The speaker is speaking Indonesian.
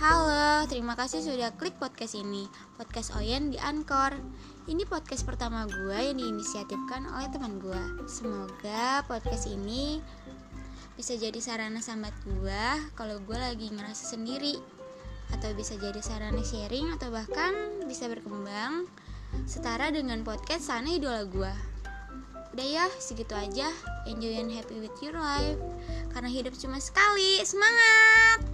Halo, terima kasih sudah klik podcast ini. Podcast Oyen di Anchor. Ini podcast pertama gue yang diinisiatifkan oleh teman gue Semoga podcast ini bisa jadi sarana sambat gue Kalau gue lagi ngerasa sendiri. Atau bisa jadi sarana sharing Atau bahkan bisa berkembang Setara dengan podcast Sana Idola gue Udah ya, segitu aja. Enjoy and happy with your life. Karena hidup cuma sekali. Semangat!